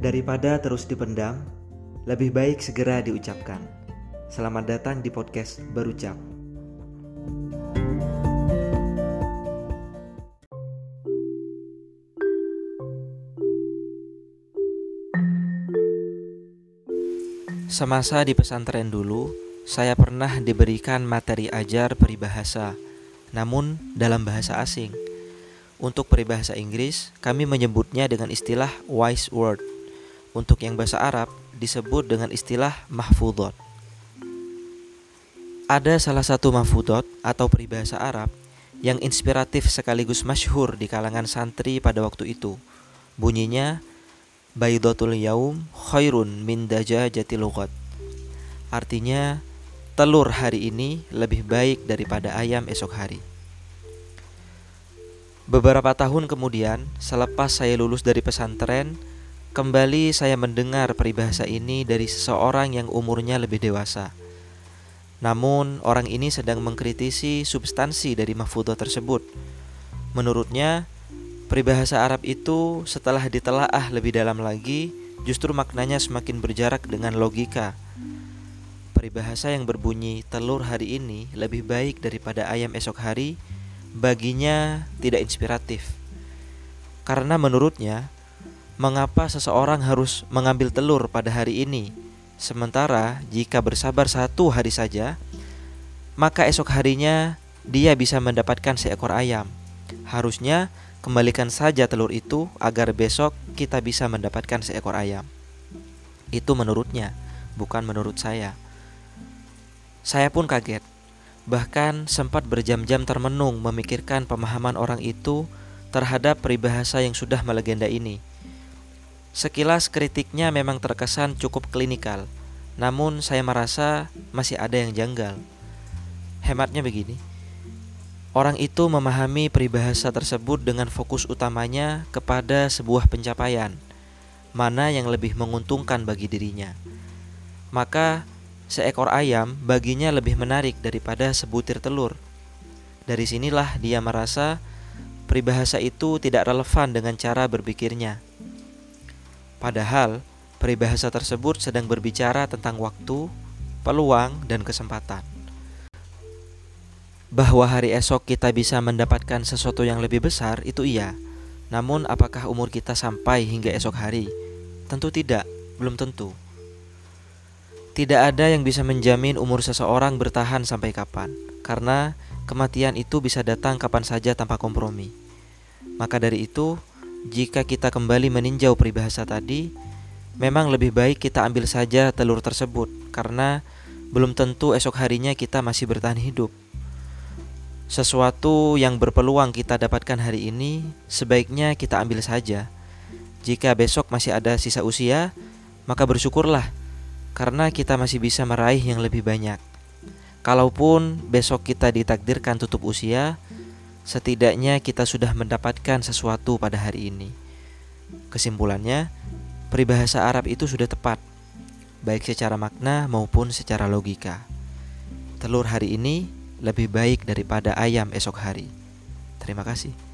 Daripada terus dipendam, lebih baik segera diucapkan. Selamat datang di podcast Berucap. Semasa di pesantren dulu, saya pernah diberikan materi ajar peribahasa, namun dalam bahasa asing. Untuk peribahasa Inggris, kami menyebutnya dengan istilah wise word untuk yang bahasa Arab disebut dengan istilah mahfudot. Ada salah satu mahfudot atau peribahasa Arab yang inspiratif sekaligus masyhur di kalangan santri pada waktu itu. Bunyinya Baidatul yaum khairun min dajajati lughat. Artinya telur hari ini lebih baik daripada ayam esok hari. Beberapa tahun kemudian, selepas saya lulus dari pesantren, Kembali saya mendengar peribahasa ini dari seseorang yang umurnya lebih dewasa. Namun, orang ini sedang mengkritisi substansi dari mahfudah tersebut. Menurutnya, peribahasa Arab itu setelah ditelaah lebih dalam lagi, justru maknanya semakin berjarak dengan logika. Peribahasa yang berbunyi telur hari ini lebih baik daripada ayam esok hari, baginya tidak inspiratif. Karena menurutnya, mengapa seseorang harus mengambil telur pada hari ini, sementara jika bersabar satu hari saja, maka esok harinya dia bisa mendapatkan seekor ayam. Harusnya kembalikan saja telur itu agar besok kita bisa mendapatkan seekor ayam. Itu menurutnya, bukan menurut saya. Saya pun kaget, bahkan sempat berjam-jam termenung memikirkan pemahaman orang itu terhadap peribahasa yang sudah melegenda ini. Sekilas kritiknya memang terkesan cukup klinikal, namun saya merasa masih ada yang janggal. Hematnya begini, orang itu memahami peribahasa tersebut dengan fokus utamanya kepada sebuah pencapaian, mana yang lebih menguntungkan bagi dirinya. Maka, seekor ayam baginya lebih menarik daripada sebutir telur. Dari sinilah dia merasa peribahasa itu tidak relevan dengan cara berpikirnya. Padahal peribahasa tersebut sedang berbicara tentang waktu, peluang, dan kesempatan. Bahwa hari esok kita bisa mendapatkan sesuatu yang lebih besar itu iya. Namun apakah umur kita sampai hingga esok hari? Tentu tidak, belum tentu. Tidak ada yang bisa menjamin umur seseorang bertahan sampai kapan, karena kematian itu bisa datang kapan saja tanpa kompromi. Maka dari itu, jika kita kembali meninjau peribahasa tadi, memang lebih baik kita ambil saja telur tersebut karena belum tentu esok harinya kita masih bertahan hidup. Sesuatu yang berpeluang kita dapatkan hari ini sebaiknya kita ambil saja. Jika besok masih ada sisa usia, maka bersyukurlah karena kita masih bisa meraih yang lebih banyak. Kalaupun besok kita ditakdirkan tutup usia, setidaknya kita sudah mendapatkan sesuatu pada hari ini. Kesimpulannya, peribahasa Arab itu sudah tepat, baik secara makna maupun secara logika. Telur hari ini lebih baik daripada ayam esok hari. Terima kasih.